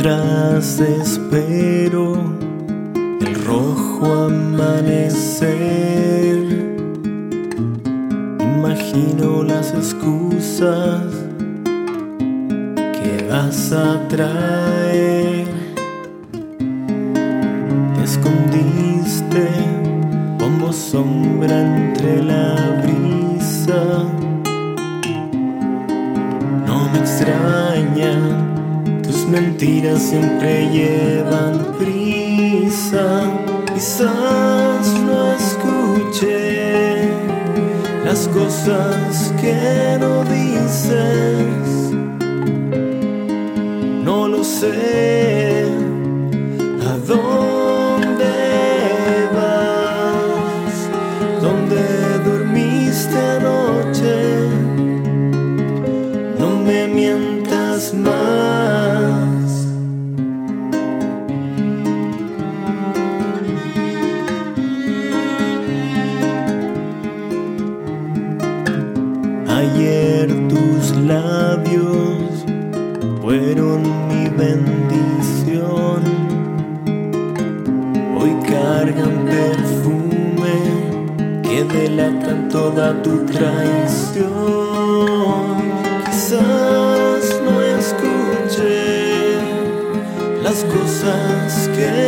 mientras espero el rojo amanecer. Imagino las excusas que vas a traer. Mentiras siempre llevan prisa. Quizás no escuché las cosas que no dices. No lo sé. ¿A dónde Tus labios fueron mi bendición. Hoy cargan perfume que delatan toda tu traición. Quizás no escuché las cosas que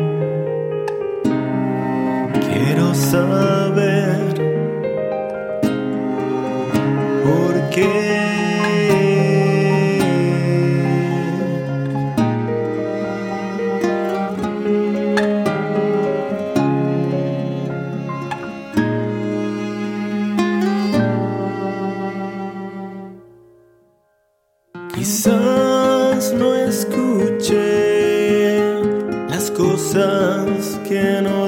saber por qué. Quizás no escuché las cosas que no.